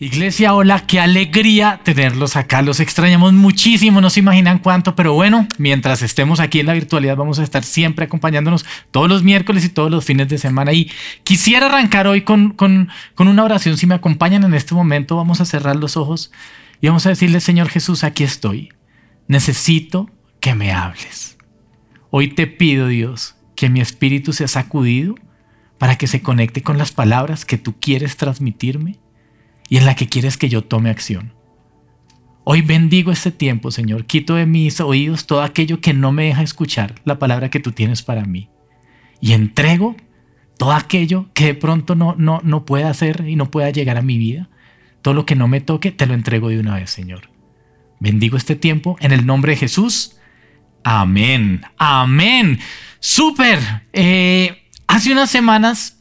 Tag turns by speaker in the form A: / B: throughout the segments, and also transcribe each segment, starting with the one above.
A: Iglesia, hola, qué alegría tenerlos acá. Los extrañamos muchísimo, no se imaginan cuánto, pero bueno, mientras estemos aquí en la virtualidad vamos a estar siempre acompañándonos todos los miércoles y todos los fines de semana. Y quisiera arrancar hoy con, con, con una oración. Si me acompañan en este momento, vamos a cerrar los ojos y vamos a decirle, Señor Jesús, aquí estoy. Necesito que me hables. Hoy te pido, Dios, que mi espíritu sea sacudido para que se conecte con las palabras que tú quieres transmitirme y en la que quieres que yo tome acción. Hoy bendigo este tiempo, Señor. Quito de mis oídos todo aquello que no me deja escuchar la palabra que tú tienes para mí. Y entrego todo aquello que de pronto no, no, no pueda hacer y no pueda llegar a mi vida. Todo lo que no me toque, te lo entrego de una vez, Señor. Bendigo este tiempo en el nombre de Jesús. Amén. Amén. Súper. Eh, hace unas semanas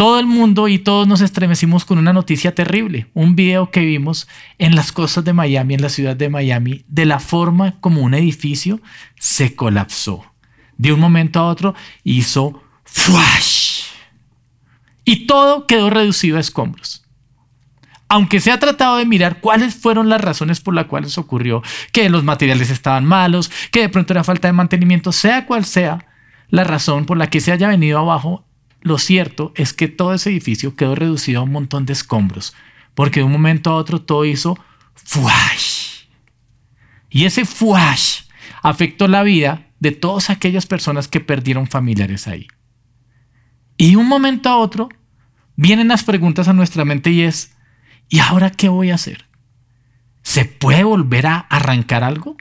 A: todo el mundo y todos nos estremecimos con una noticia terrible, un video que vimos en las costas de Miami, en la ciudad de Miami, de la forma como un edificio se colapsó. De un momento a otro hizo flash y todo quedó reducido a escombros. Aunque se ha tratado de mirar cuáles fueron las razones por las cuales ocurrió, que los materiales estaban malos, que de pronto era falta de mantenimiento, sea cual sea la razón por la que se haya venido abajo, lo cierto es que todo ese edificio quedó reducido a un montón de escombros, porque de un momento a otro todo hizo fuash. Y ese fuash afectó la vida de todas aquellas personas que perdieron familiares ahí. Y de un momento a otro vienen las preguntas a nuestra mente y es, ¿y ahora qué voy a hacer? ¿Se puede volver a arrancar algo?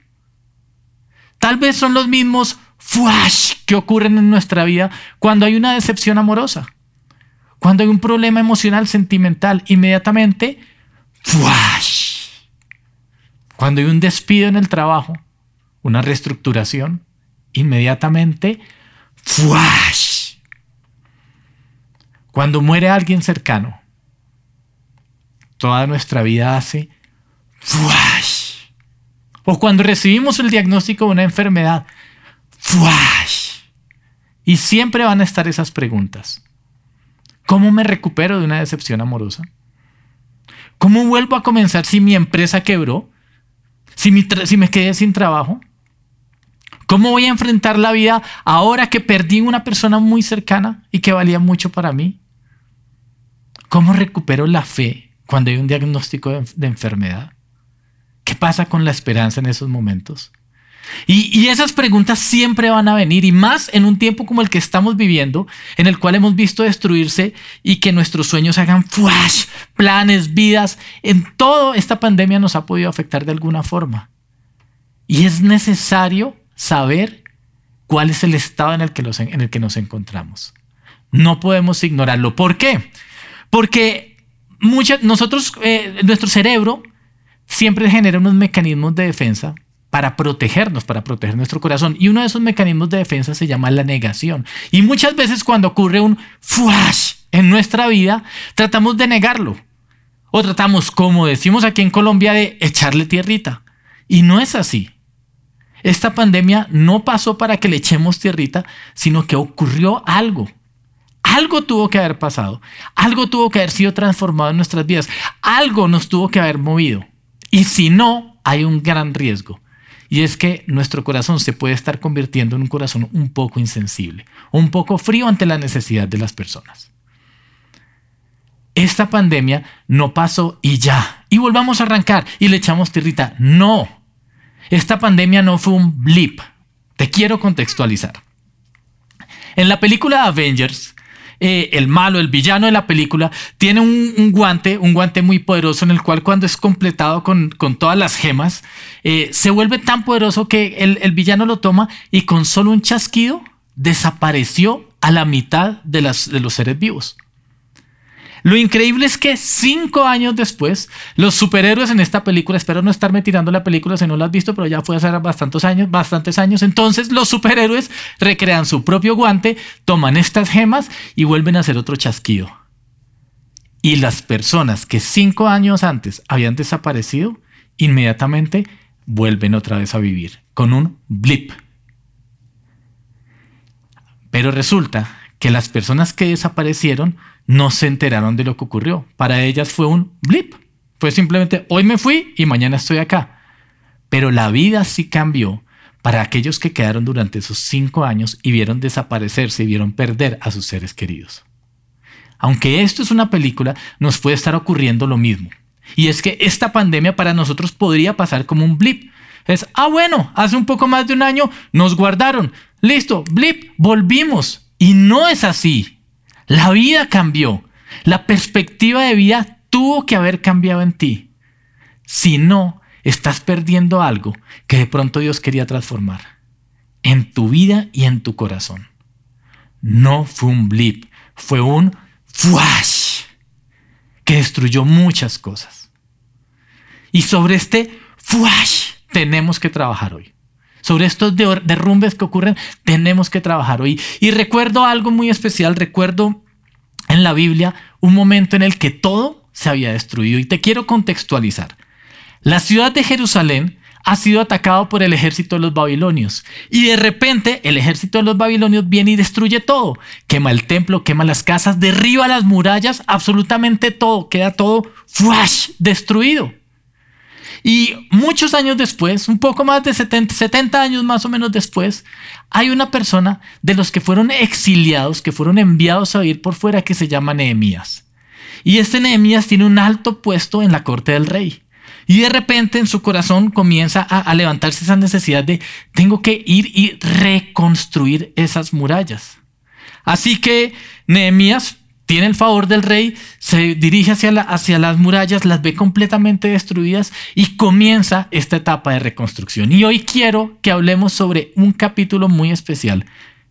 A: Tal vez son los mismos fuash que ocurren en nuestra vida cuando hay una decepción amorosa. Cuando hay un problema emocional, sentimental, inmediatamente, fuash. Cuando hay un despido en el trabajo, una reestructuración, inmediatamente, fuash. Cuando muere alguien cercano, toda nuestra vida hace fuash. O cuando recibimos el diagnóstico de una enfermedad, Y siempre van a estar esas preguntas. ¿Cómo me recupero de una decepción amorosa? ¿Cómo vuelvo a comenzar si mi empresa quebró? ¿Si, si me quedé sin trabajo? ¿Cómo voy a enfrentar la vida ahora que perdí una persona muy cercana y que valía mucho para mí? ¿Cómo recupero la fe cuando hay un diagnóstico de enfermedad? ¿Qué pasa con la esperanza en esos momentos? Y, esas preguntas siempre van a venir y más en un tiempo como el que estamos viviendo, en el cual hemos visto destruirse y que nuestros sueños hagan flash, planes, vidas. En todo esta pandemia nos ha podido afectar de alguna forma. Y es necesario saber cuál es el estado en el que, en el que nos encontramos. No podemos ignorarlo. ¿Por qué? Porque nosotros, eh, nuestro cerebro siempre genera unos mecanismos de defensa para protegernos, para proteger nuestro corazón. Y uno de esos mecanismos de defensa se llama la negación. Y muchas veces cuando ocurre un flash en nuestra vida, tratamos de negarlo. O tratamos, como decimos aquí en Colombia, de echarle tierrita. Y no es así. Esta pandemia no pasó para que le echemos tierrita, sino que ocurrió algo. Algo tuvo que haber pasado. Algo tuvo que haber sido transformado en nuestras vidas. Algo nos tuvo que haber movido. Y si no, hay un gran riesgo y es que nuestro corazón se puede estar convirtiendo en un corazón un poco insensible, un poco frío ante la necesidad de las personas. Esta pandemia no pasó y ya, y volvamos a arrancar y le echamos tirrita. No, esta pandemia no fue un blip. Te quiero contextualizar. En la película Avengers, eh, el malo, el villano de la película, tiene un, guante, un guante muy poderoso en el cual cuando es completado con, todas las gemas, eh, se vuelve tan poderoso que el, el, villano lo toma y con solo un chasquido desapareció a la mitad de, las, de los seres vivos. Lo increíble es que cinco años después, los superhéroes en esta película, espero no estarme tirando la película si no la has visto, pero ya fue hace bastantes años, bastantes años. Entonces, los superhéroes recrean su propio guante, toman estas gemas y vuelven a hacer otro chasquido. Y las personas que cinco años antes habían desaparecido, inmediatamente vuelven otra vez a vivir con un blip. Pero resulta que las personas que desaparecieron no se enteraron de lo que ocurrió. Para ellas fue un blip. Fue simplemente hoy me fui y mañana estoy acá. Pero la vida sí cambió para aquellos que quedaron durante esos cinco años y vieron desaparecerse y vieron perder a sus seres queridos. Aunque esto es una película, nos puede estar ocurriendo lo mismo. Y es que esta pandemia para nosotros podría pasar como un blip. Es, ah, bueno, hace un poco más de un año nos guardaron. Listo, blip, volvimos. Y no es así. La vida cambió. La perspectiva de vida tuvo que haber cambiado en ti. Si no, estás perdiendo algo que de pronto Dios quería transformar en tu vida y en tu corazón. No fue un blip, fue un flash que destruyó muchas cosas. Y sobre este flash tenemos que trabajar hoy. Sobre estos derrumbes que ocurren, tenemos que trabajar hoy. Y recuerdo algo muy especial, recuerdo en la Biblia un momento en el que todo se había destruido. Y te quiero contextualizar. La ciudad de Jerusalén ha sido atacado por el ejército de los babilonios. Y de repente el ejército de los babilonios viene y destruye todo. Quema el templo, quema las casas, derriba las murallas, absolutamente todo. Queda todo flash destruido. Y muchos años después, un poco más de 70, 70 años más o menos después, hay una persona de los que fueron exiliados, que fueron enviados a ir por fuera, que se llama Nehemías. Y este Nehemías tiene un alto puesto en la corte del rey. Y de repente en su corazón comienza a, a, levantarse esa necesidad de tengo que ir y reconstruir esas murallas. Así que Nehemías tiene el favor del rey, se dirige hacia, las murallas, las ve completamente destruidas y comienza esta etapa de reconstrucción. Y hoy quiero que hablemos sobre un capítulo muy especial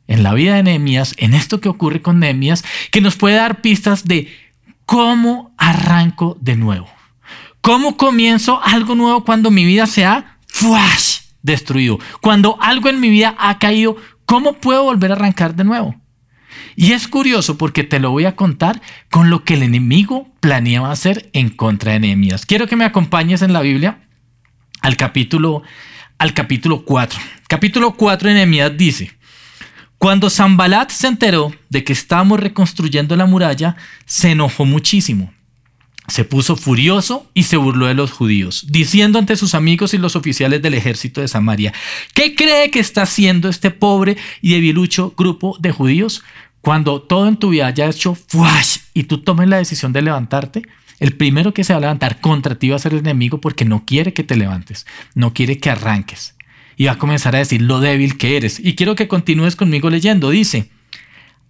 A: en la vida de Nehemías, en esto que ocurre con Nehemías, que nos puede dar pistas de cómo arranco de nuevo. ¿Cómo comienzo algo nuevo cuando mi vida se ha destruido? Cuando algo en mi vida ha caído, ¿cómo puedo volver a arrancar de nuevo? Y es curioso porque te lo voy a contar con lo que el enemigo planeaba hacer en contra de Nehemías. Quiero que me acompañes en la Biblia al capítulo, al capítulo 4. Capítulo 4 de Nehemías dice, cuando Zambalat se enteró de que estábamos reconstruyendo la muralla, se enojó muchísimo. Se puso furioso y se burló de los judíos, diciendo ante sus amigos y los oficiales del ejército de Samaria, ¿qué cree que está haciendo este pobre y debilucho grupo de judíos? Cuando todo en tu vida haya hecho flash y tú tomes la decisión de levantarte, el primero que se va a levantar contra ti va a ser el enemigo porque no quiere que te levantes, no quiere que arranques. Y va a comenzar a decir lo débil que eres. Y quiero que continúes conmigo leyendo. Dice,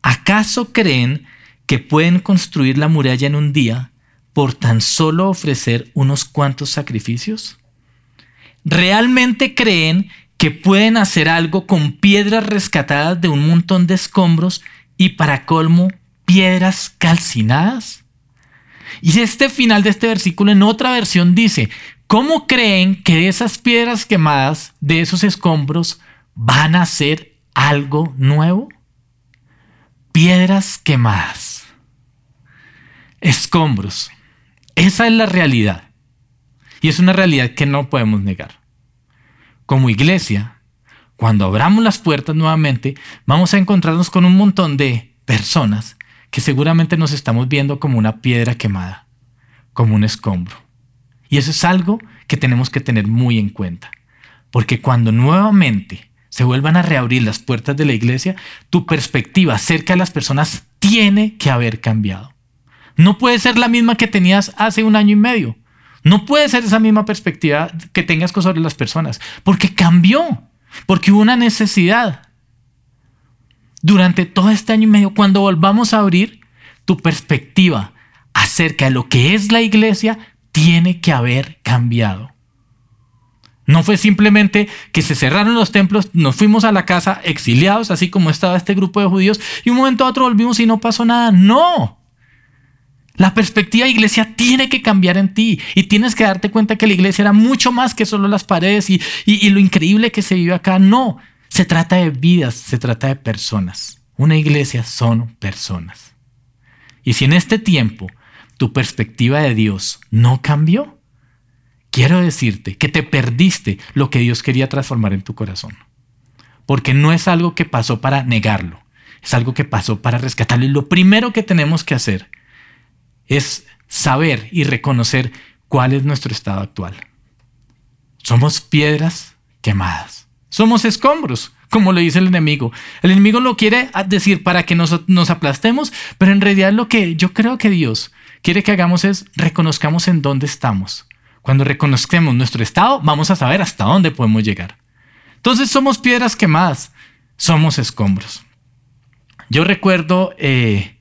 A: ¿acaso creen que pueden construir la muralla en un día por tan solo ofrecer unos cuantos sacrificios? ¿Realmente creen que pueden hacer algo con piedras rescatadas de un montón de escombros y para colmo, piedras calcinadas. Y este final de este versículo en otra versión dice, ¿cómo creen que esas piedras quemadas, de esos escombros, van a ser algo nuevo? Piedras quemadas. Escombros. Esa es la realidad. Y es una realidad que no podemos negar. Como iglesia, cuando abramos las puertas nuevamente, vamos a encontrarnos con un montón de personas que seguramente nos estamos viendo como una piedra quemada, como un escombro. Y eso es algo que tenemos que tener muy en cuenta, porque cuando nuevamente se vuelvan a reabrir las puertas de la iglesia, tu perspectiva acerca de las personas tiene que haber cambiado. No puede ser la misma que tenías hace un año y medio. No puede ser esa misma perspectiva que tengas sobre las personas, porque cambió porque hubo una necesidad. Durante todo este año y medio, cuando volvamos a abrir, tu perspectiva acerca de lo que es la iglesia tiene que haber cambiado. No fue simplemente que se cerraron los templos, nos fuimos a la casa exiliados, así como estaba este grupo de judíos, y un momento a otro volvimos y no pasó nada. No. La perspectiva de iglesia tiene que cambiar en ti y tienes que darte cuenta que la iglesia era mucho más que solo las paredes y, y, lo increíble que se vive acá. No, se trata de vidas, se trata de personas. Una iglesia son personas. Y si en este tiempo tu perspectiva de Dios no cambió, quiero decirte que te perdiste lo que Dios quería transformar en tu corazón. Porque no es algo que pasó para negarlo, es algo que pasó para rescatarlo. Y lo primero que tenemos que hacer es saber y reconocer cuál es nuestro estado actual. Somos piedras quemadas. Somos escombros, como lo dice el enemigo. El enemigo lo quiere decir para que nos, nos aplastemos, pero en realidad lo que yo creo que Dios quiere que hagamos es reconozcamos en dónde estamos. Cuando reconozcamos nuestro estado, vamos a saber hasta dónde podemos llegar. Entonces somos piedras quemadas, somos escombros. Yo recuerdo eh,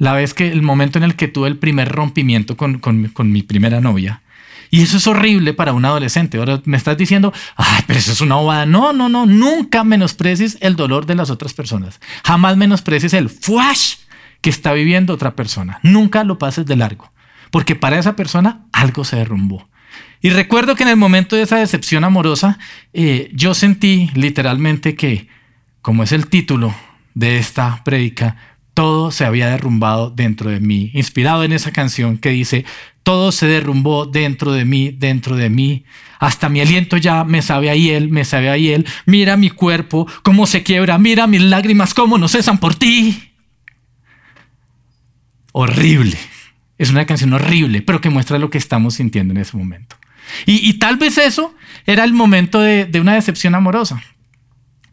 A: la vez que el momento en el que tuve el primer rompimiento con, con mi primera novia. Y eso es horrible para un adolescente. Ahora me estás diciendo, ay, pero eso es una bobada. No, no, no. Nunca menosprecies el dolor de las otras personas. Jamás menosprecies el flash que está viviendo otra persona. Nunca lo pases de largo. Porque para esa persona algo se derrumbó. Y recuerdo que en el momento de esa decepción amorosa, eh, yo sentí literalmente que, como es el título de esta prédica, todo se había derrumbado dentro de mí, inspirado en esa canción que dice, todo se derrumbó dentro de mí, dentro de mí. Hasta mi aliento ya me sabe a él, me sabe a él. Mira mi cuerpo, cómo se quiebra. Mira mis lágrimas, cómo no cesan por ti. Horrible. Es una canción horrible, pero que muestra lo que estamos sintiendo en ese momento. Y, tal vez eso era el momento de, de una decepción amorosa.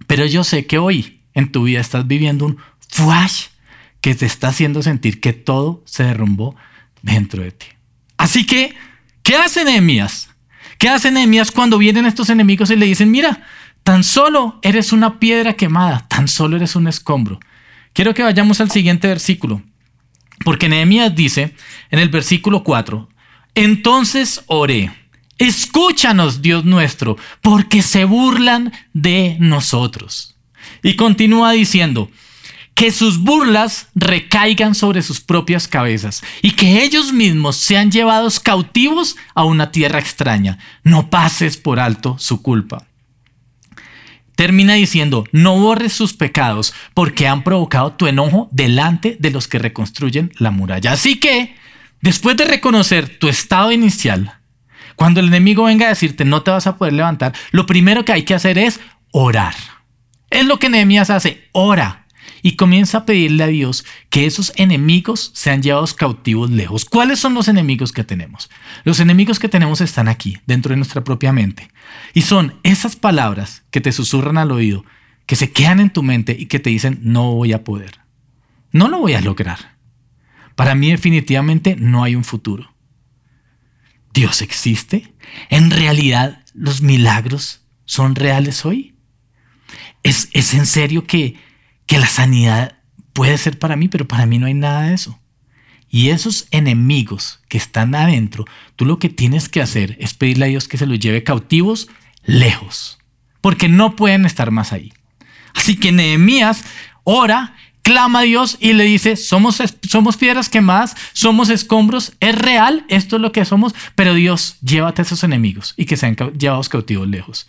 A: Pero yo sé que hoy en tu vida estás viviendo un flash que te está haciendo sentir que todo se derrumbó dentro de ti. Así que, ¿qué hace Nehemías? ¿Qué hace Nehemías cuando vienen estos enemigos y le dicen, mira, tan solo eres una piedra quemada, tan solo eres un escombro? Quiero que vayamos al siguiente versículo, porque Nehemías dice en el versículo 4, entonces oré, escúchanos Dios nuestro, porque se burlan de nosotros. Y continúa diciendo, que sus burlas recaigan sobre sus propias cabezas y que ellos mismos sean llevados cautivos a una tierra extraña. No pases por alto su culpa. Termina diciendo, no borres sus pecados porque han provocado tu enojo delante de los que reconstruyen la muralla. Así que, después de reconocer tu estado inicial, cuando el enemigo venga a decirte no te vas a poder levantar, lo primero que hay que hacer es orar. Es lo que Nehemías hace, ora y comienza a pedirle a Dios que esos enemigos sean llevados cautivos lejos. ¿Cuáles son los enemigos que tenemos? Los enemigos que tenemos están aquí, dentro de nuestra propia mente. Y son esas palabras que te susurran al oído, que se quedan en tu mente y que te dicen, no voy a poder. No lo voy a lograr. Para mí definitivamente no hay un futuro. ¿Dios existe? ¿En realidad los milagros son reales hoy? ¿Es, es en serio que que la sanidad puede ser para mí, pero para mí no hay nada de eso. Y esos enemigos que están adentro, tú lo que tienes que hacer es pedirle a Dios que se los lleve cautivos lejos, porque no pueden estar más ahí. Así que Nehemías ora, clama a Dios y le dice, somos, somos piedras quemadas, somos escombros, es real, esto es lo que somos, pero Dios, llévate a esos enemigos y que sean llevados cautivos lejos.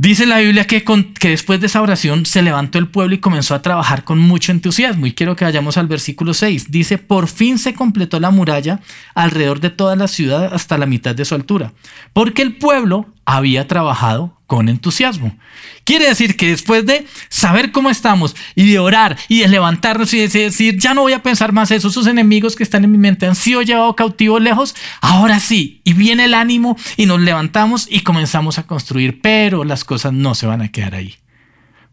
A: Dice la Biblia que, que, después de esa oración se levantó el pueblo y comenzó a trabajar con mucho entusiasmo. Y quiero que vayamos al versículo 6. Dice, por fin se completó la muralla alrededor de toda la ciudad hasta la mitad de su altura, porque el pueblo había trabajado con entusiasmo. Quiere decir que después de saber cómo estamos y de orar y de levantarnos y de decir, ya no voy a pensar más eso, esos enemigos que están en mi mente han sido llevados cautivos lejos, ahora sí, y viene el ánimo y nos levantamos y comenzamos a construir, pero las cosas no se van a quedar ahí,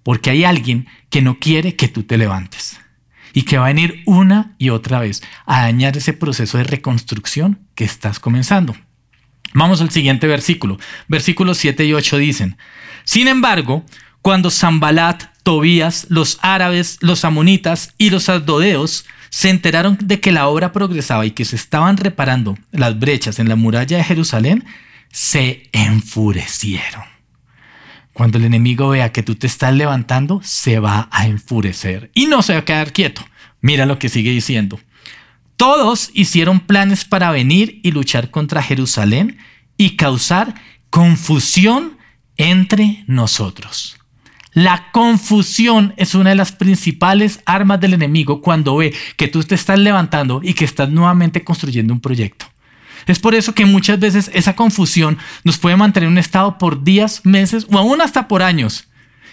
A: porque hay alguien que no quiere que tú te levantes y que va a venir una y otra vez a dañar ese proceso de reconstrucción que estás comenzando. Vamos al siguiente versículo. Versículos 7 y 8 dicen, sin embargo, cuando Zambalat, Tobías, los árabes, los amonitas y los aldodeos se enteraron de que la obra progresaba y que se estaban reparando las brechas en la muralla de Jerusalén, se enfurecieron. Cuando el enemigo vea que tú te estás levantando, se va a enfurecer y no se va a quedar quieto. Mira lo que sigue diciendo. Todos hicieron planes para venir y luchar contra Jerusalén y causar confusión entre nosotros. La confusión es una de las principales armas del enemigo cuando ve que tú te estás levantando y que estás nuevamente construyendo un proyecto. Es por eso que muchas veces esa confusión nos puede mantener en un estado por días, meses o aún hasta por años.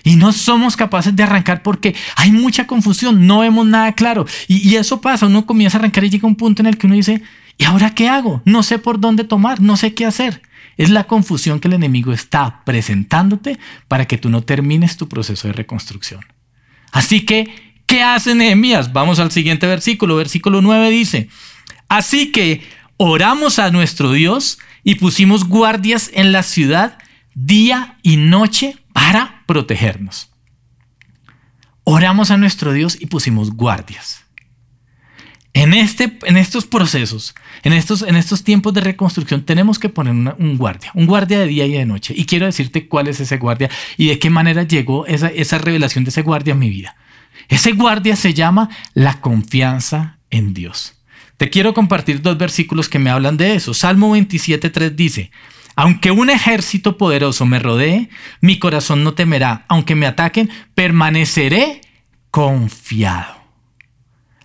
A: Y no somos capaces de arrancar porque hay mucha confusión, no vemos nada claro. Y, eso pasa, uno comienza a arrancar y llega un punto en el que uno dice, ¿y ahora qué hago? No sé por dónde tomar, no sé qué hacer. Es la confusión que el enemigo está presentándote para que tú no termines tu proceso de reconstrucción. Así que, ¿qué hace Nehemías? Vamos al siguiente versículo. Versículo 9 dice, así que oramos a nuestro Dios y pusimos guardias en la ciudad día y noche para protegernos. Oramos a nuestro Dios y pusimos guardias. En, este, en estos procesos, en estos, en estos tiempos de reconstrucción, tenemos que poner un guardia, un guardia de día y de noche. Y quiero decirte cuál es ese guardia y de qué manera llegó esa, esa revelación de ese guardia a mi vida. Ese guardia se llama la confianza en Dios. Te quiero compartir dos versículos que me hablan de eso. Salmo 27.3 dice, aunque un ejército poderoso me rodee, mi corazón no temerá. Aunque me ataquen, permaneceré confiado.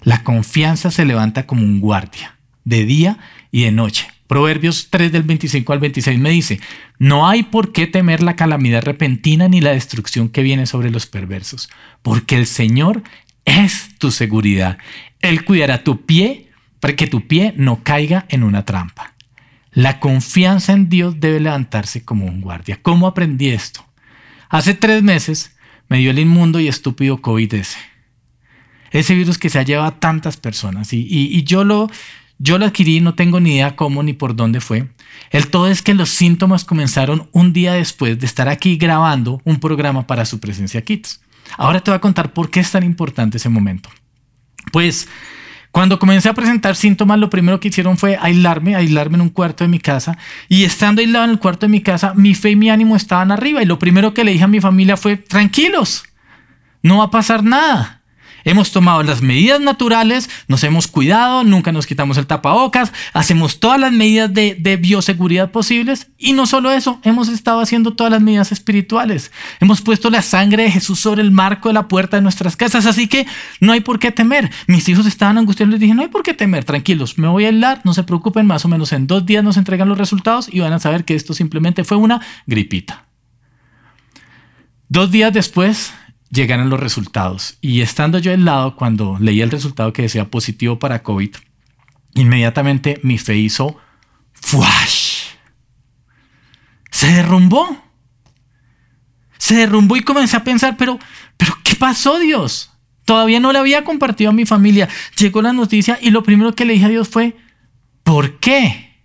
A: La confianza se levanta como un guardia, de día y de noche. Proverbios 3 del 25 al 26 me dice, no hay por qué temer la calamidad repentina ni la destrucción que viene sobre los perversos, porque el Señor es tu seguridad. Él cuidará tu pie para que tu pie no caiga en una trampa. La confianza en Dios debe levantarse como un guardia. ¿Cómo aprendí esto? Hace tres meses me dio el inmundo y estúpido COVID ese ese virus que se ha llevado a tantas personas. Y, yo, lo, yo lo adquirí, no tengo ni idea cómo ni por dónde fue. El todo es que los síntomas comenzaron un día después de estar aquí grabando un programa para su presencia Kids. Ahora te voy a contar por qué es tan importante ese momento. Pues cuando comencé a presentar síntomas, lo primero que hicieron fue aislarme, aislarme en un cuarto de mi casa. Y estando aislado en el cuarto de mi casa, mi fe y mi ánimo estaban arriba. Y lo primero que le dije a mi familia fue, tranquilos, no va a pasar nada. Hemos tomado las medidas naturales, nos hemos cuidado, nunca nos quitamos el tapabocas, hacemos todas las medidas de, bioseguridad posibles y no solo eso, hemos estado haciendo todas las medidas espirituales. Hemos puesto la sangre de Jesús sobre el marco de la puerta de nuestras casas, así que no hay por qué temer. Mis hijos estaban angustiados, les dije, no hay por qué temer, tranquilos, me voy a aislar, no se preocupen, más o menos en dos días nos entregan los resultados y van a saber que esto simplemente fue una gripita. Dos días después llegaron los resultados. Y estando yo al lado, cuando leí el resultado que decía positivo para COVID, inmediatamente mi fe hizo ¡fuash! Se derrumbó. Se derrumbó y comencé a pensar, pero, pero ¿qué pasó Dios? Todavía no le había compartido a mi familia. Llegó la noticia y lo primero que le dije a Dios fue, ¿por qué?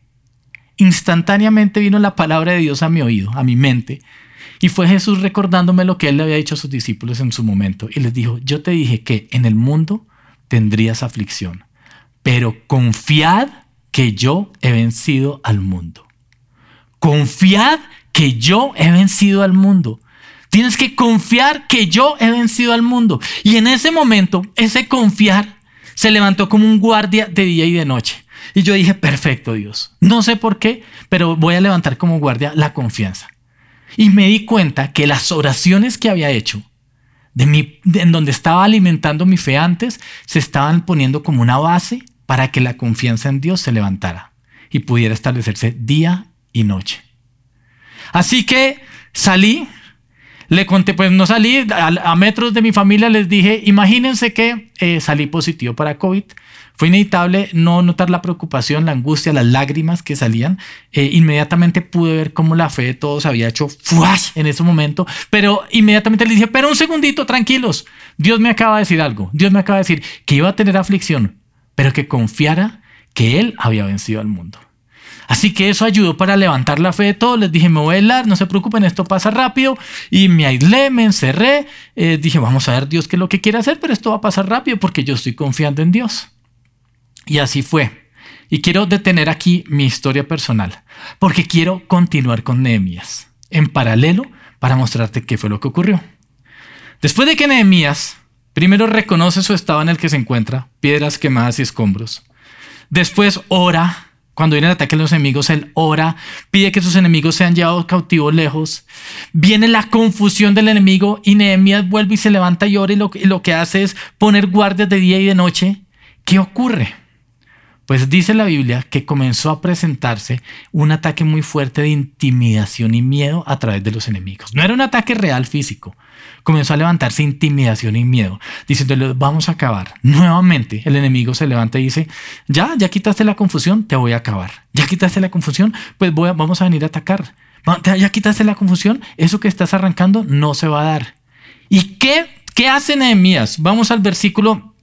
A: Instantáneamente vino la palabra de Dios a mi oído, a mi mente. Y fue Jesús recordándome lo que él le había dicho a sus discípulos en su momento. Y les dijo, yo te dije que en el mundo tendrías aflicción, pero confiad que yo he vencido al mundo. Confiad que yo he vencido al mundo. Tienes que confiar que yo he vencido al mundo. Y en ese momento, ese confiar se levantó como un guardia de día y de noche. Y yo dije, perfecto Dios. No sé por qué, pero voy a levantar como guardia la confianza. Y me di cuenta que las oraciones que había hecho, de en donde estaba alimentando mi fe antes, se estaban poniendo como una base para que la confianza en Dios se levantara y pudiera establecerse día y noche. Así que salí, le conté, pues no salí, a, metros de mi familia les dije, imagínense que eh, salí positivo para COVID, fue inevitable no notar la preocupación, la angustia, las lágrimas que salían. Eh, inmediatamente pude ver cómo la fe de todos había hecho ¡fuash! en ese momento, pero inmediatamente le dije, pero un segundito, tranquilos. Dios me acaba de decir algo. Dios me acaba de decir que iba a tener aflicción, pero que confiara que Él había vencido al mundo. Así que eso ayudó para levantar la fe de todos. Les dije, me voy a aislar, no se preocupen, esto pasa rápido. Y me aislé, me encerré. Eh, dije, vamos a ver Dios qué es lo que quiere hacer, pero esto va a pasar rápido porque yo estoy confiando en Dios. Y así fue. Y quiero detener aquí mi historia personal, porque quiero continuar con Nehemías en paralelo para mostrarte qué fue lo que ocurrió. Después de que Nehemías primero reconoce su estado en el que se encuentra, piedras quemadas y escombros, después ora, cuando viene el ataque de los enemigos, él ora, pide que sus enemigos sean llevados cautivos lejos. Viene la confusión del enemigo y Nehemías vuelve y se levanta y ora y lo, y lo que hace es poner guardias de día y de noche. ¿Qué ocurre? Pues dice la Biblia que comenzó a presentarse un ataque muy fuerte de intimidación y miedo a través de los enemigos. No era un ataque real físico. Comenzó a levantarse intimidación y miedo, diciéndole, vamos a acabar. Nuevamente el enemigo se levanta y dice, ya, ya quitaste la confusión, te voy a acabar. Ya quitaste la confusión, pues voy vamos a venir a atacar. Ya quitaste la confusión, eso que estás arrancando no se va a dar. ¿Y qué, qué hace Nehemías? Vamos al versículo,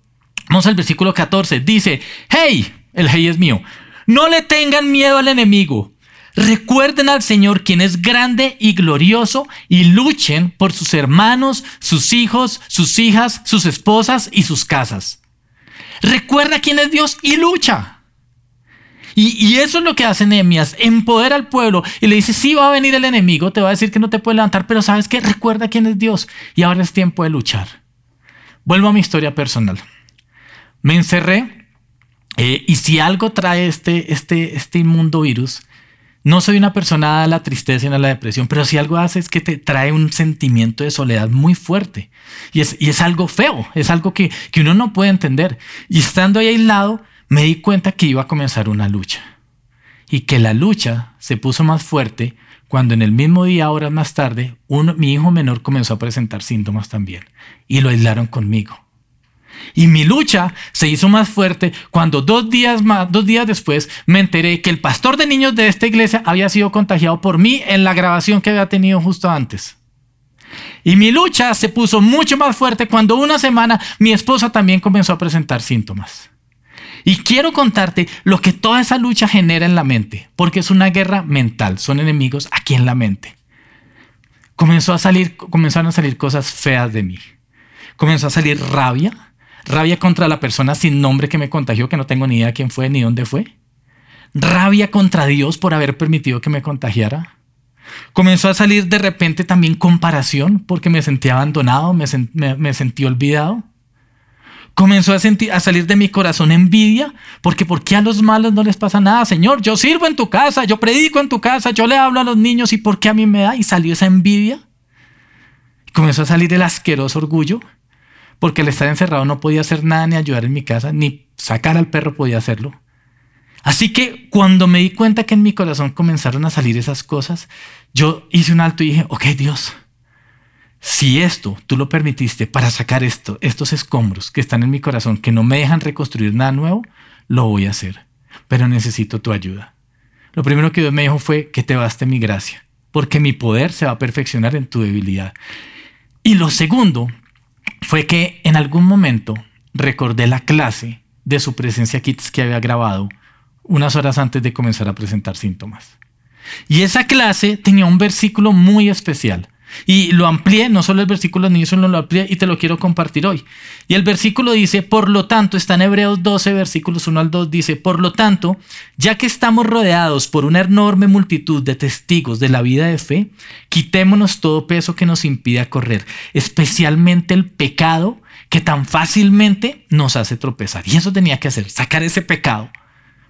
A: vamos al versículo 14. Dice, hey, el hey es mío. No le tengan miedo al enemigo. Recuerden al Señor quien es grande y glorioso y luchen por sus hermanos, sus hijos, sus hijas, sus esposas y sus casas. Recuerda quién es Dios y lucha. Y, eso es lo que hace Nehemías, empodera al pueblo y le dice, sí va a venir el enemigo, te va a decir que no te puede levantar, pero sabes que recuerda quién es Dios y ahora es tiempo de luchar. Vuelvo a mi historia personal. Me encerré eh, y si algo trae este, este, este inmundo virus, no soy una persona a la tristeza y a la depresión, pero si algo hace es que te trae un sentimiento de soledad muy fuerte. Y es, y es algo feo, es algo que, que uno no puede entender. Y estando ahí aislado, me di cuenta que iba a comenzar una lucha. Y que la lucha se puso más fuerte cuando en el mismo día, horas más tarde, mi hijo menor comenzó a presentar síntomas también. Y lo aislaron conmigo. Y mi lucha se hizo más fuerte cuando dos días, más, dos días después me enteré que el pastor de niños de esta iglesia había sido contagiado por mí en la grabación que había tenido justo antes. Y mi lucha se puso mucho más fuerte cuando una semana mi esposa también comenzó a presentar síntomas. Y quiero contarte lo que toda esa lucha genera en la mente, porque es una guerra mental, son enemigos aquí en la mente. Comenzó a salir, comenzaron a salir cosas feas de mí. Comenzó a salir rabia, Rabia contra la persona sin nombre que me contagió, que no tengo ni idea quién fue ni dónde fue. Rabia contra Dios por haber permitido que me contagiara. Comenzó a salir de repente también comparación porque me sentí abandonado, me, sentí olvidado. Comenzó a, a salir de mi corazón envidia, porque ¿por qué a los malos no les pasa nada? Señor, yo sirvo en tu casa, yo predico en tu casa, yo le hablo a los niños y ¿por qué a mí me da? Y salió esa envidia. Comenzó a salir el asqueroso orgullo porque al estar encerrado no podía hacer nada ni ayudar en mi casa, ni sacar al perro podía hacerlo. Así que cuando me di cuenta que en mi corazón comenzaron a salir esas cosas, yo hice un alto y dije, ok Dios, si esto tú lo permitiste para sacar esto, estos escombros que están en mi corazón, que no me dejan reconstruir nada nuevo, lo voy a hacer, pero necesito tu ayuda. Lo primero que Dios me dijo fue que te baste mi gracia, porque mi poder se va a perfeccionar en tu debilidad. Y lo segundo fue que en algún momento recordé la clase de su presencia Kids que había grabado unas horas antes de comenzar a presentar síntomas. Y esa clase tenía un versículo muy especial. Y lo amplié, no solo el versículo ni solo lo amplié y te lo quiero compartir hoy. Y el versículo dice, por lo tanto, está en Hebreos 12, versículos 1 al 2, dice, por lo tanto, ya que estamos rodeados por una enorme multitud de testigos de la vida de fe, quitémonos todo peso que nos impida correr, especialmente el pecado que tan fácilmente nos hace tropezar. Y eso tenía que hacer, sacar ese pecado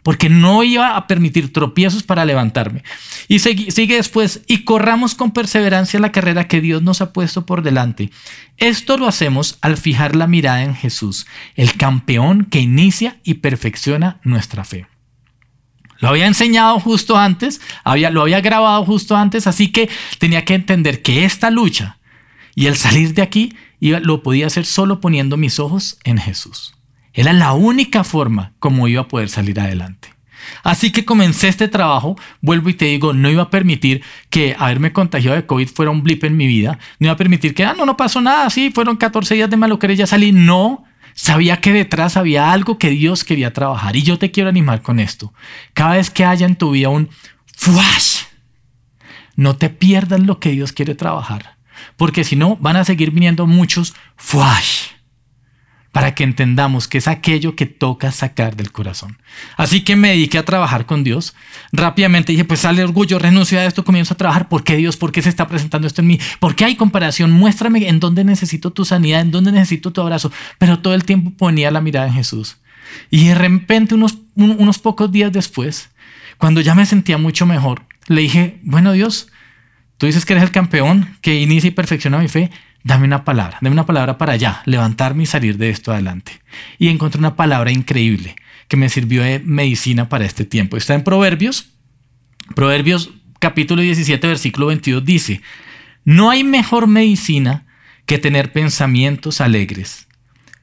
A: porque no iba a permitir tropiezos para levantarme. Y sigue, después, y corramos con perseverancia la carrera que Dios nos ha puesto por delante. Esto lo hacemos al fijar la mirada en Jesús, el campeón que inicia y perfecciona nuestra fe. Lo había enseñado justo antes, había, lo había grabado justo antes, así que tenía que entender que esta lucha y el salir de aquí lo podía hacer solo poniendo mis ojos en Jesús. Era la única forma como iba a poder salir adelante. Así que comencé este trabajo, vuelvo y te digo, no iba a permitir que haberme contagiado de COVID fuera un blip en mi vida, no iba a permitir que, ah, no, no pasó nada, sí, fueron 14 días de malocre, ya salí, no, sabía que detrás había algo que Dios quería trabajar y yo te quiero animar con esto. Cada vez que haya en tu vida un flash, no te pierdas lo que Dios quiere trabajar, porque si no, van a seguir viniendo muchos flash para que entendamos que es aquello que toca sacar del corazón. Así que me dediqué a trabajar con Dios. Rápidamente dije, pues sale orgullo, renuncio a esto, comienzo a trabajar. ¿Por qué Dios? ¿Por qué se está presentando esto en mí? ¿Por qué hay comparación? Muéstrame en dónde necesito tu sanidad, en dónde necesito tu abrazo. Pero todo el tiempo ponía la mirada en Jesús. Y de repente, unos, unos pocos días después, cuando ya me sentía mucho mejor, le dije, bueno Dios, tú dices que eres el campeón que inicia y perfecciona mi fe dame una palabra, dame una palabra para allá, levantarme y salir de esto adelante. Y encontré una palabra increíble que me sirvió de medicina para este tiempo. Está en Proverbios. Proverbios capítulo 17, versículo 22 dice, no hay mejor medicina que tener pensamientos alegres.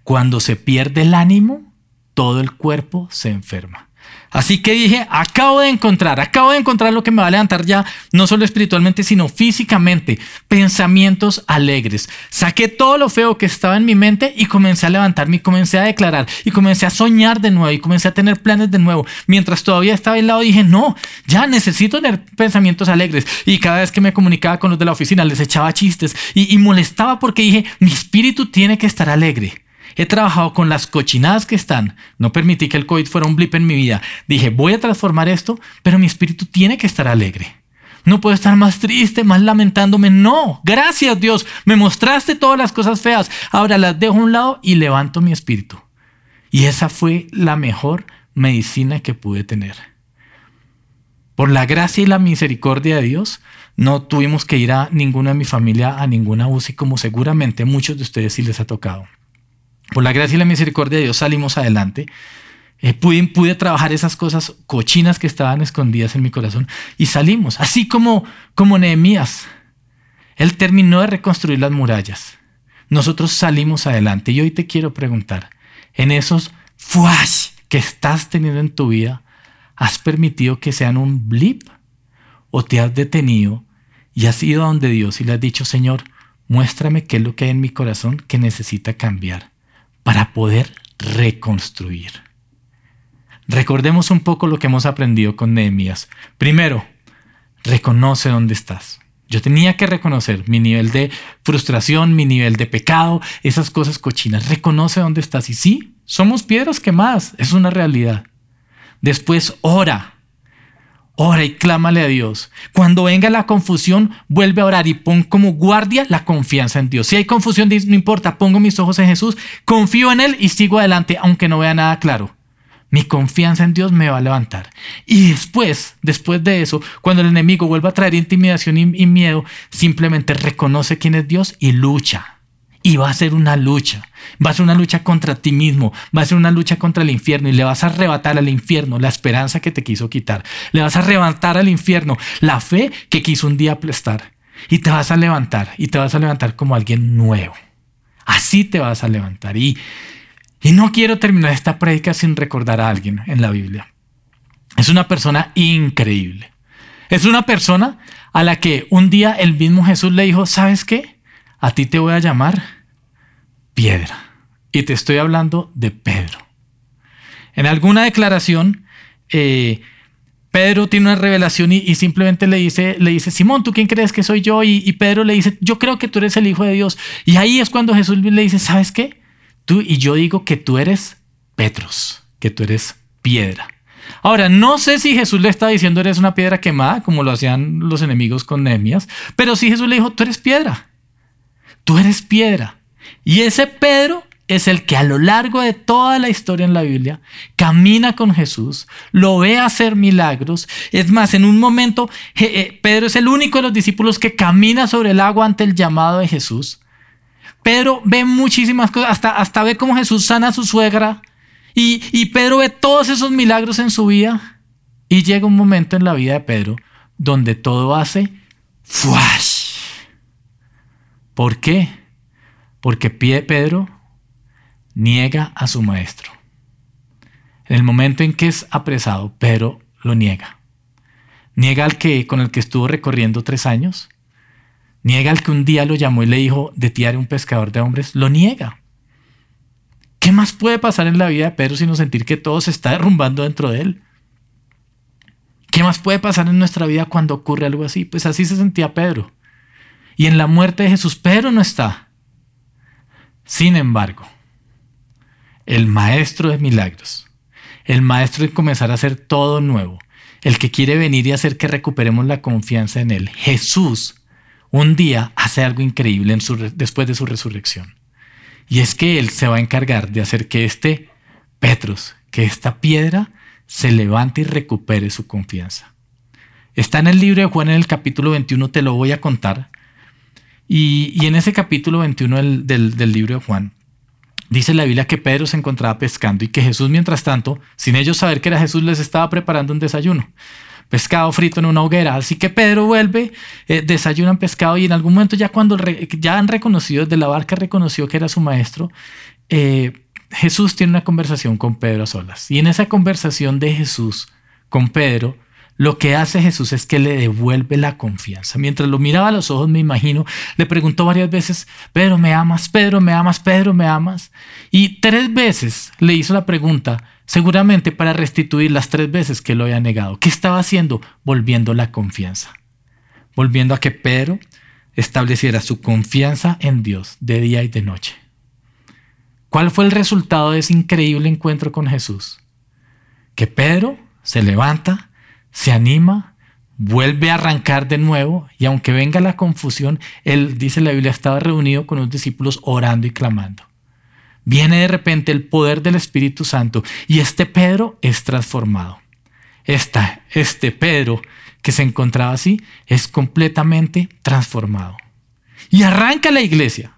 A: Cuando se pierde el ánimo, todo el cuerpo se enferma. Así que dije, acabo de encontrar, acabo de encontrar lo que me va a levantar ya, no solo espiritualmente, sino físicamente, pensamientos alegres. Saqué todo lo feo que estaba en mi mente y comencé a levantarme comencé a declarar y comencé a soñar de nuevo y comencé a tener planes de nuevo. Mientras todavía estaba lado dije, no, ya necesito tener pensamientos alegres. Y cada vez que me comunicaba con los de la oficina, les echaba chistes y, y molestaba porque dije, mi espíritu tiene que estar alegre. He trabajado con las cochinadas que están. No permití que el COVID fuera un blip en mi vida. Dije, voy a transformar esto, pero mi espíritu tiene que estar alegre. No puedo estar más triste, más lamentándome. No, gracias Dios. Me mostraste todas las cosas feas. Ahora las dejo a un lado y levanto mi espíritu. Y esa fue la mejor medicina que pude tener. Por la gracia y la misericordia de Dios, no tuvimos que ir a ninguna de mi familia a ninguna UCI como seguramente muchos de ustedes sí les ha tocado. Por la gracia y la misericordia de Dios salimos adelante. Eh, pude, trabajar esas cosas cochinas que estaban escondidas en mi corazón y salimos, así como, como Nehemías. Él terminó de reconstruir las murallas. Nosotros salimos adelante. Y hoy te quiero preguntar, en esos flash que estás teniendo en tu vida, ¿has permitido que sean un blip? ¿O te has detenido y has ido a donde Dios y le has dicho, Señor, muéstrame qué es lo que hay en mi corazón que necesita cambiar? Para poder reconstruir. Recordemos un poco lo que hemos aprendido con Nehemías. Primero, reconoce dónde estás. Yo tenía que reconocer mi nivel de frustración, mi nivel de pecado, esas cosas cochinas. Reconoce dónde estás. Y sí, somos piedras quemadas, es una realidad. Después, ora. Ora y clámale a Dios. Cuando venga la confusión, vuelve a orar y pon como guardia la confianza en Dios. Si hay confusión, no importa, pongo mis ojos en Jesús, confío en Él y sigo adelante, aunque no vea nada claro. Mi confianza en Dios me va a levantar. Y después, después de eso, cuando el enemigo vuelva a traer intimidación y, miedo, simplemente reconoce quién es Dios y lucha. Y va a ser una lucha. Va a ser una lucha contra ti mismo. Va a ser una lucha contra el infierno. Y le vas a arrebatar al infierno la esperanza que te quiso quitar. Le vas a arrebatar al infierno la fe que quiso un día aplastar. Y te vas a levantar. Y te vas a levantar como alguien nuevo. Así te vas a levantar. Y, y no quiero terminar esta prédica sin recordar a alguien en la Biblia. Es una persona increíble. Es una persona a la que un día el mismo Jesús le dijo, ¿sabes qué? A ti te voy a llamar piedra. Y te estoy hablando de Pedro. En alguna declaración, eh, Pedro tiene una revelación y, simplemente le dice, le dice, Simón, ¿tú quién crees que soy yo? Y, Pedro le dice, yo creo que tú eres el Hijo de Dios. Y ahí es cuando Jesús le dice, ¿sabes qué? Tú y yo digo que tú eres Petros, que tú eres piedra. Ahora, no sé si Jesús le está diciendo eres una piedra quemada, como lo hacían los enemigos con Nehemías, pero sí Jesús le dijo, tú eres piedra. Tú eres piedra. Y ese Pedro es el que a lo largo de toda la historia en la Biblia camina con Jesús, lo ve hacer milagros. Es más, en un momento, eh, Pedro es el único de los discípulos que camina sobre el agua ante el llamado de Jesús. Pedro ve muchísimas cosas, hasta, hasta ve cómo Jesús sana a su suegra. Y, y Pedro ve todos esos milagros en su vida. Y llega un momento en la vida de Pedro donde todo hace ¡fuash! ¿Por qué? Porque Pedro niega a su maestro. En el momento en que es apresado, Pedro lo niega. Niega al que con el que estuvo recorriendo tres años. Niega al que un día lo llamó y le dijo de ti un pescador de hombres. Lo niega. ¿Qué más puede pasar en la vida de Pedro sino sentir que todo se está derrumbando dentro de él? ¿Qué más puede pasar en nuestra vida cuando ocurre algo así? Pues así se sentía Pedro. Y en la muerte de Jesús, Pedro no está. Sin embargo, el maestro de milagros, el maestro de comenzar a hacer todo nuevo, el que quiere venir y hacer que recuperemos la confianza en él, Jesús, un día hace algo increíble después de su resurrección. Y es que él se va a encargar de hacer que este Petros, que esta piedra, se levante y recupere su confianza. Está en el libro de Juan en el capítulo 21, te lo voy a contar, y, en ese capítulo 21 del, libro de Juan, dice la Biblia que Pedro se encontraba pescando y que Jesús, mientras tanto, sin ellos saber que era Jesús, les estaba preparando un desayuno. Pescado frito en una hoguera. Así que Pedro vuelve, eh, desayunan pescado y en algún momento ya cuando ya han reconocido, desde la barca reconoció que era su maestro, eh, Jesús tiene una conversación con Pedro a solas. Y en esa conversación de Jesús con Pedro, lo que hace Jesús es que le devuelve la confianza. Mientras lo miraba a los ojos, me imagino, le preguntó varias veces, Pedro, ¿me amas? Pedro, ¿me amas? Pedro, ¿me amas? Y tres veces le hizo la pregunta, seguramente para restituir las tres veces que lo había negado. ¿Qué estaba haciendo? Volviendo la confianza. Volviendo a que Pedro estableciera su confianza en Dios de día y de noche. ¿Cuál fue el resultado de ese increíble encuentro con Jesús? Que Pedro se levanta, se anima, vuelve a arrancar de nuevo y aunque venga la confusión, él, dice la Biblia, estaba reunido con los discípulos orando y clamando. Viene de repente el poder del Espíritu Santo y este Pedro es transformado. Esta, este Pedro que se encontraba así es completamente transformado. Y arranca la iglesia.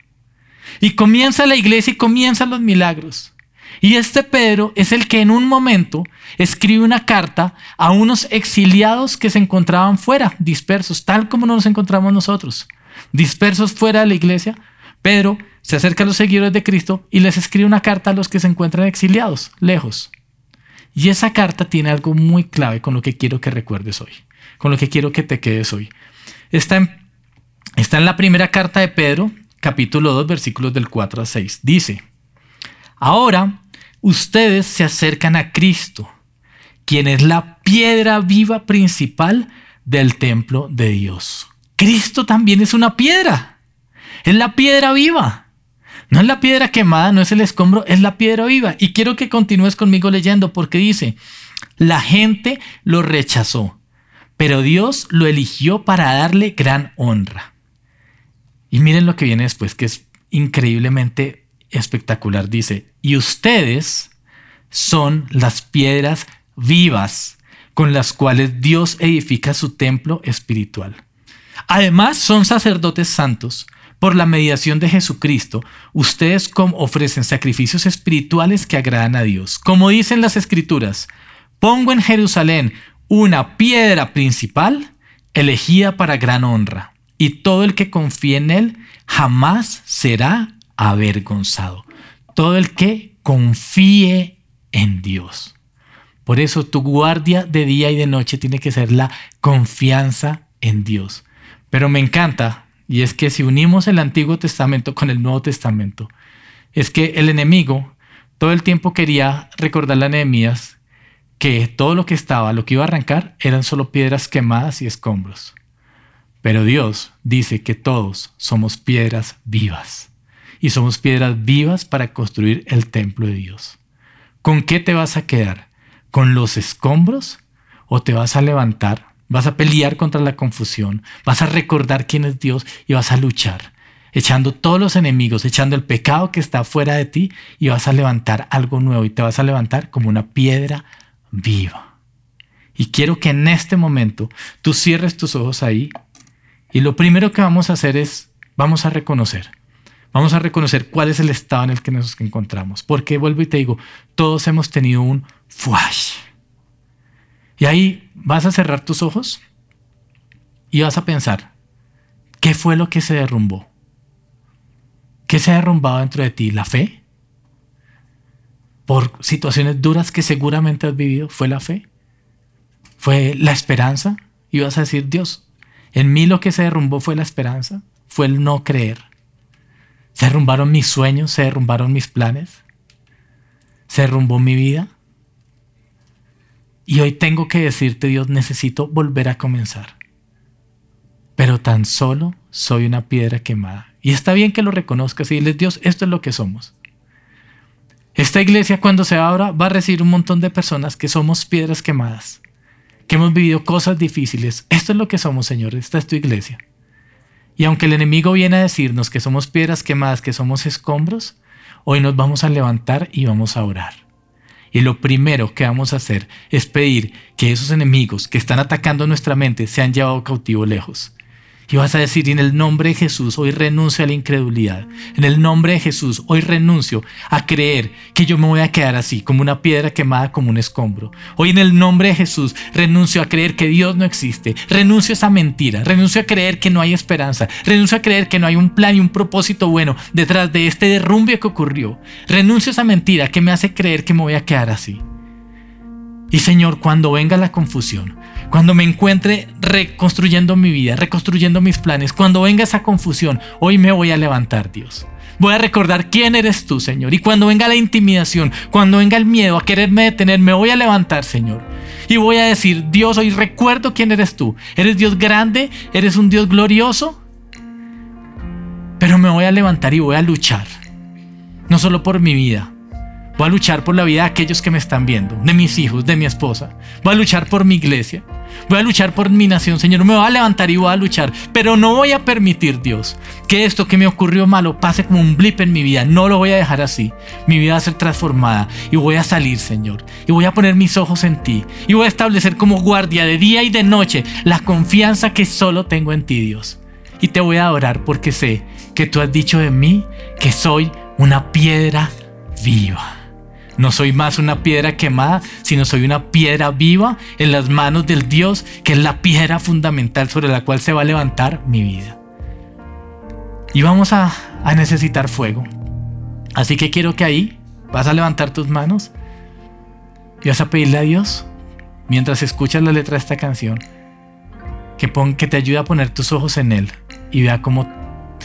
A: Y comienza la iglesia y comienzan los milagros. Y este Pedro es el que en un momento escribe una carta a unos exiliados que se encontraban fuera, dispersos, tal como nos encontramos nosotros, dispersos fuera de la iglesia. Pedro se acerca a los seguidores de Cristo y les escribe una carta a los que se encuentran exiliados, lejos. Y esa carta tiene algo muy clave con lo que quiero que recuerdes hoy, con lo que quiero que te quedes hoy. Está en, la primera carta de Pedro, capítulo 2, versículos del 4 a 6. Dice, Ahora ustedes se acercan a Cristo, quien es la piedra viva principal del templo de Dios. Cristo también es una piedra. Es la piedra viva. No es la piedra quemada, no es el escombro, es la piedra viva. Y quiero que continúes conmigo leyendo porque dice, la gente lo rechazó, pero Dios lo eligió para darle gran honra. Y miren lo que viene después, que es increíblemente espectacular. Dice, y ustedes son las piedras vivas con las cuales Dios edifica su templo espiritual. Además, son sacerdotes santos. Por la mediación de Jesucristo, ustedes ofrecen sacrificios espirituales que agradan a Dios. Como dicen las escrituras, pongo en Jerusalén una piedra principal elegida para gran honra, y todo el que confíe en él jamás será avergonzado. Todo el que confíe en Dios. Por eso tu guardia de día y de noche tiene que ser la confianza en Dios. Pero me encanta, y es que si unimos el Antiguo Testamento con el Nuevo Testamento, es que el enemigo todo el tiempo quería recordarle a Nehemías que todo lo que estaba, lo que iba a arrancar, eran solo piedras quemadas y escombros. Pero Dios dice que todos somos piedras vivas y somos piedras vivas para construir el templo de Dios. ¿Con qué te vas a quedar? ¿Con los escombros? ¿O te vas a levantar? ¿Vas a pelear contra la confusión? ¿Vas a recordar quién es Dios y vas a luchar? Echando todos los enemigos, echando el pecado que está fuera de ti y vas a levantar algo nuevo y te vas a levantar como una piedra viva. Y quiero que en este momento tú cierres tus ojos ahí y lo primero que vamos a hacer es, vamos a reconocer Vamos a reconocer cuál es el estado en el que nos encontramos. Porque vuelvo y te digo, todos hemos tenido un flash. Y ahí vas a cerrar tus ojos y vas a pensar, ¿qué fue lo que se derrumbó? ¿Qué se ha derrumbado dentro de ti? ¿La fe? ¿Por situaciones duras que seguramente has vivido? ¿Fue la fe? ¿Fue la esperanza? Y vas a decir, Dios, en mí lo que se derrumbó fue la esperanza, fue el no creer. Se derrumbaron mis sueños, se derrumbaron mis planes, se derrumbó mi vida. Y hoy tengo que decirte, Dios, necesito volver a comenzar. Pero tan solo soy una piedra quemada. Y está bien que lo reconozcas y diles, Dios, esto es lo que somos. Esta iglesia cuando se abra va a recibir un montón de personas que somos piedras quemadas, que hemos vivido cosas difíciles. Esto es lo que somos, Señor. Esta es tu iglesia. Y aunque el enemigo viene a decirnos que somos piedras quemadas, que somos escombros, hoy nos vamos a levantar y vamos a orar. Y lo primero que vamos a hacer es pedir que esos enemigos que están atacando nuestra mente sean llevados cautivo lejos. Y vas a decir, en el nombre de Jesús, hoy renuncio a la incredulidad. En el nombre de Jesús, hoy renuncio a creer que yo me voy a quedar así, como una piedra quemada, como un escombro. Hoy en el nombre de Jesús, renuncio a creer que Dios no existe. Renuncio a esa mentira. Renuncio a creer que no hay esperanza. Renuncio a creer que no hay un plan y un propósito bueno detrás de este derrumbe que ocurrió. Renuncio a esa mentira que me hace creer que me voy a quedar así. Y Señor, cuando venga la confusión, cuando me encuentre reconstruyendo mi vida, reconstruyendo mis planes, cuando venga esa confusión, hoy me voy a levantar, Dios. Voy a recordar quién eres tú, Señor. Y cuando venga la intimidación, cuando venga el miedo a quererme detener, me voy a levantar, Señor. Y voy a decir, Dios, hoy recuerdo quién eres tú. Eres Dios grande, eres un Dios glorioso. Pero me voy a levantar y voy a luchar. No solo por mi vida, Voy a luchar por la vida de aquellos que me están viendo, de mis hijos, de mi esposa. Voy a luchar por mi iglesia. Voy a luchar por mi nación, Señor. Me voy a levantar y voy a luchar. Pero no voy a permitir, Dios, que esto que me ocurrió malo pase como un blip en mi vida. No lo voy a dejar así. Mi vida va a ser transformada y voy a salir, Señor. Y voy a poner mis ojos en ti. Y voy a establecer como guardia de día y de noche la confianza que solo tengo en ti, Dios. Y te voy a adorar porque sé que tú has dicho de mí que soy una piedra viva. No soy más una piedra quemada, sino soy una piedra viva en las manos del Dios, que es la piedra fundamental sobre la cual se va a levantar mi vida. Y vamos a, necesitar fuego. Así que quiero que ahí vas a levantar tus manos y vas a pedirle a Dios, mientras escuchas la letra de esta canción, que, que te ayude a poner tus ojos en Él y vea cómo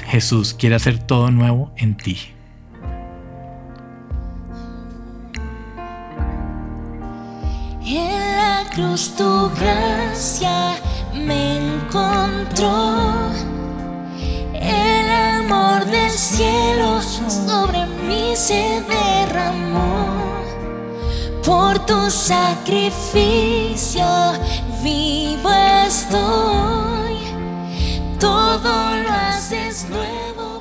A: Jesús quiere hacer todo nuevo en ti.
B: En la cruz tu gracia me encontró. El amor del cielo sobre mí se derramó. Por tu sacrificio vivo estoy. Todo lo haces nuevo.